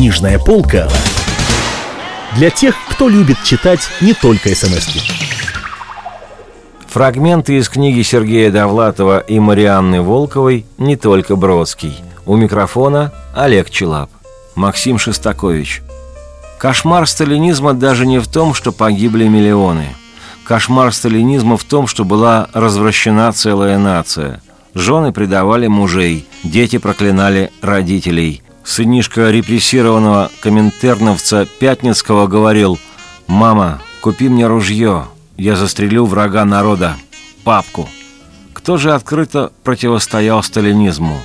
Книжная полка для тех, кто любит читать не только смс -ки. Фрагменты из книги Сергея Довлатова и Марианны Волковой «Не только Бродский». У микрофона Олег Челап. Максим Шестакович. Кошмар сталинизма даже не в том, что погибли миллионы. Кошмар сталинизма в том, что была развращена целая нация. Жены предавали мужей, дети проклинали родителей. Сынишка репрессированного коминтерновца Пятницкого говорил «Мама, купи мне ружье, я застрелю врага народа, папку». Кто же открыто противостоял сталинизму?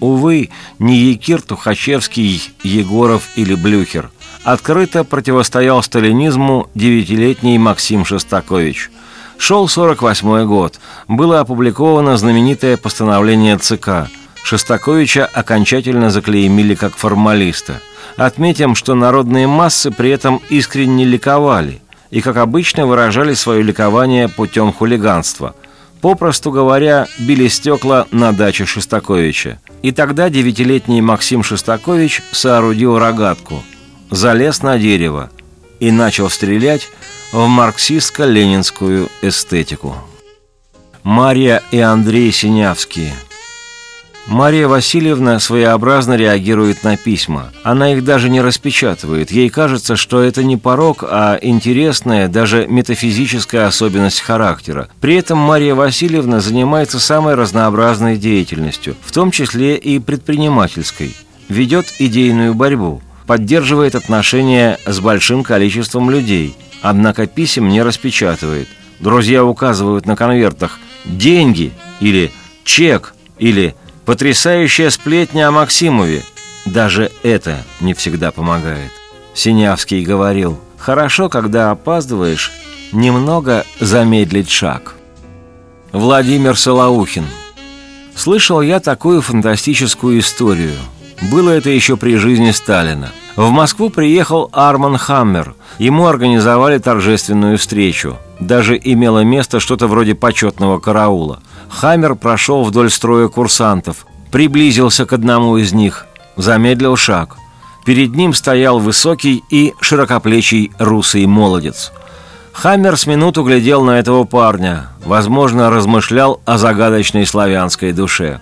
Увы, не Якир Тухачевский, Егоров или Блюхер. Открыто противостоял сталинизму девятилетний Максим Шостакович. Шел 48 год. Было опубликовано знаменитое постановление ЦК. Шостаковича окончательно заклеймили как формалиста. Отметим, что народные массы при этом искренне ликовали и, как обычно, выражали свое ликование путем хулиганства. Попросту говоря, били стекла на даче Шостаковича – и тогда девятилетний Максим Шестакович соорудил рогатку, залез на дерево и начал стрелять в марксистско-ленинскую эстетику. Мария и Андрей Синявские – Мария Васильевна своеобразно реагирует на письма. Она их даже не распечатывает. Ей кажется, что это не порог, а интересная, даже метафизическая особенность характера. При этом Мария Васильевна занимается самой разнообразной деятельностью, в том числе и предпринимательской. Ведет идейную борьбу, поддерживает отношения с большим количеством людей, однако писем не распечатывает. Друзья указывают на конвертах «деньги» или «чек» или Потрясающая сплетня о Максимове. Даже это не всегда помогает. Синявский говорил, хорошо, когда опаздываешь, немного замедлить шаг. Владимир Солоухин. Слышал я такую фантастическую историю. Было это еще при жизни Сталина. В Москву приехал Арман Хаммер. Ему организовали торжественную встречу. Даже имело место что-то вроде почетного караула – Хаммер прошел вдоль строя курсантов, приблизился к одному из них, замедлил шаг. Перед ним стоял высокий и широкоплечий русый молодец. Хаммер с минуту глядел на этого парня, возможно, размышлял о загадочной славянской душе.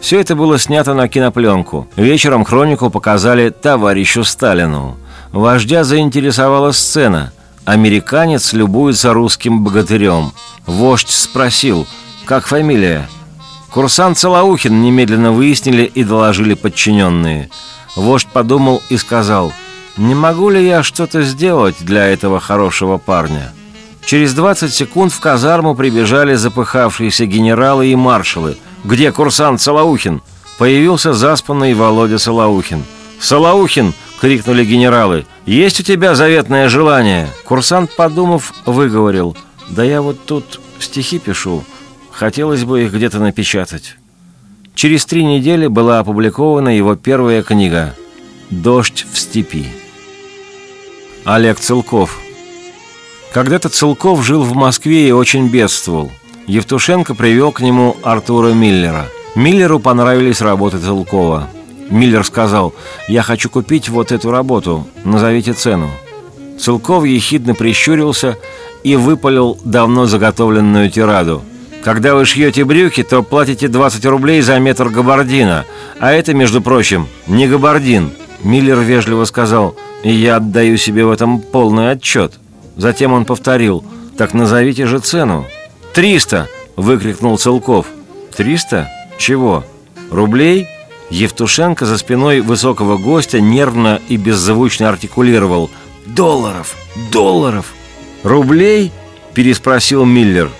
Все это было снято на кинопленку. Вечером хронику показали товарищу Сталину. Вождя заинтересовала сцена. Американец любуется русским богатырем. Вождь спросил – как фамилия?» Курсант Целоухин немедленно выяснили и доложили подчиненные. Вождь подумал и сказал, «Не могу ли я что-то сделать для этого хорошего парня?» Через 20 секунд в казарму прибежали запыхавшиеся генералы и маршалы. «Где курсант Солоухин?» Появился заспанный Володя Солоухин. «Солоухин!» — крикнули генералы. «Есть у тебя заветное желание?» Курсант, подумав, выговорил. «Да я вот тут стихи пишу». Хотелось бы их где-то напечатать. Через три недели была опубликована его первая книга «Дождь в степи». Олег Целков Когда-то Целков жил в Москве и очень бедствовал. Евтушенко привел к нему Артура Миллера. Миллеру понравились работы Целкова. Миллер сказал, «Я хочу купить вот эту работу, назовите цену». Целков ехидно прищурился и выпалил давно заготовленную тираду – когда вы шьете брюки, то платите 20 рублей за метр габардина. А это, между прочим, не габардин. Миллер вежливо сказал, и я отдаю себе в этом полный отчет. Затем он повторил, так назовите же цену. «Триста!» – выкрикнул Целков. «Триста? Чего? Рублей?» Евтушенко за спиной высокого гостя нервно и беззвучно артикулировал. «Долларов! Долларов!» «Рублей?» – переспросил Миллер.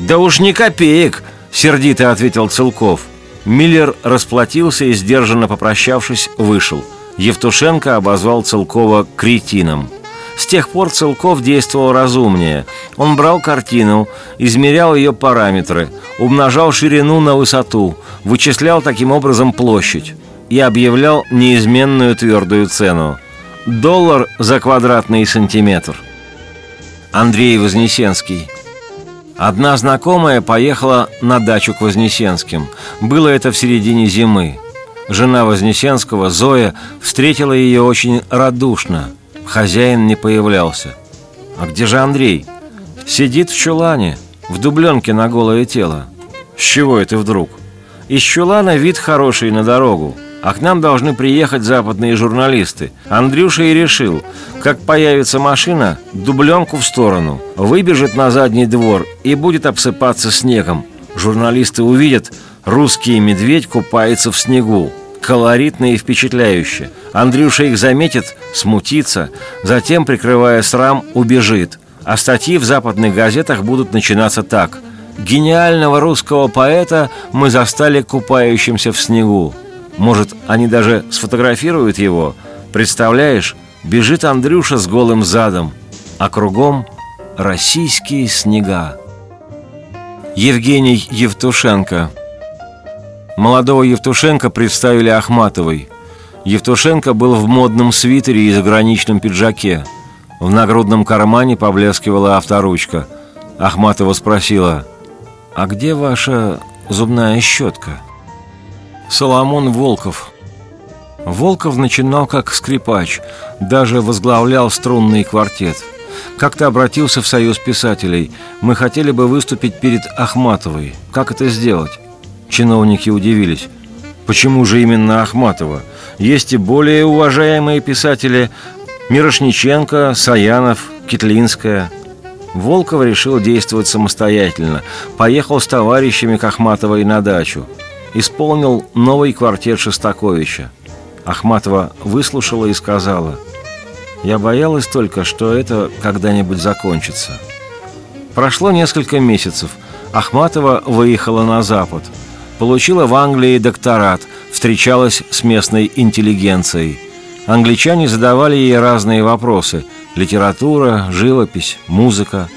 «Да уж не копеек!» – сердито ответил Целков. Миллер расплатился и, сдержанно попрощавшись, вышел. Евтушенко обозвал Целкова кретином. С тех пор Целков действовал разумнее. Он брал картину, измерял ее параметры, умножал ширину на высоту, вычислял таким образом площадь и объявлял неизменную твердую цену. Доллар за квадратный сантиметр. Андрей Вознесенский – Одна знакомая поехала на дачу к Вознесенским. Было это в середине зимы. Жена Вознесенского, Зоя, встретила ее очень радушно. Хозяин не появлялся. «А где же Андрей?» «Сидит в чулане, в дубленке на голое тело». «С чего это вдруг?» «Из чулана вид хороший на дорогу, а к нам должны приехать западные журналисты. Андрюша и решил, как появится машина, дубленку в сторону, выбежит на задний двор и будет обсыпаться снегом. Журналисты увидят, русский медведь купается в снегу. Колоритно и впечатляюще. Андрюша их заметит, смутится, затем, прикрывая срам, убежит. А статьи в западных газетах будут начинаться так. «Гениального русского поэта мы застали купающимся в снегу». Может, они даже сфотографируют его? Представляешь, бежит Андрюша с голым задом, а кругом российские снега. Евгений Евтушенко Молодого Евтушенко представили Ахматовой. Евтушенко был в модном свитере и заграничном пиджаке. В нагрудном кармане поблескивала авторучка. Ахматова спросила, «А где ваша зубная щетка?» Соломон Волков Волков начинал как скрипач, даже возглавлял струнный квартет. Как-то обратился в Союз писателей. Мы хотели бы выступить перед Ахматовой. Как это сделать? Чиновники удивились. Почему же именно Ахматова? Есть и более уважаемые писатели Мирошниченко, Саянов, Китлинская. Волков решил действовать самостоятельно. Поехал с товарищами к Ахматовой на дачу. Исполнил новый квартет Шостаковича. Ахматова выслушала и сказала, «Я боялась только, что это когда-нибудь закончится». Прошло несколько месяцев. Ахматова выехала на Запад – Получила в Англии докторат, встречалась с местной интеллигенцией. Англичане задавали ей разные вопросы – литература, живопись, музыка.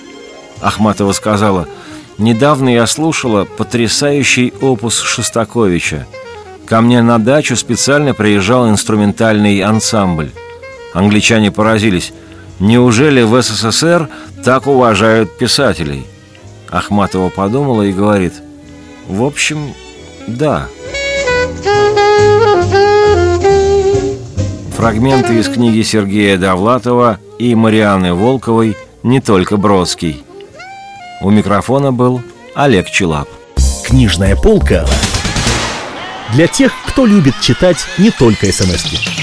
Ахматова сказала, «Недавно я слушала потрясающий опус Шостаковича. Ко мне на дачу специально приезжал инструментальный ансамбль. Англичане поразились, неужели в СССР так уважают писателей?» Ахматова подумала и говорит, «В общем, да. Фрагменты из книги Сергея Довлатова и Марианы Волковой «Не только Бродский». У микрофона был Олег Челап. Книжная полка для тех, кто любит читать не только смс -ки.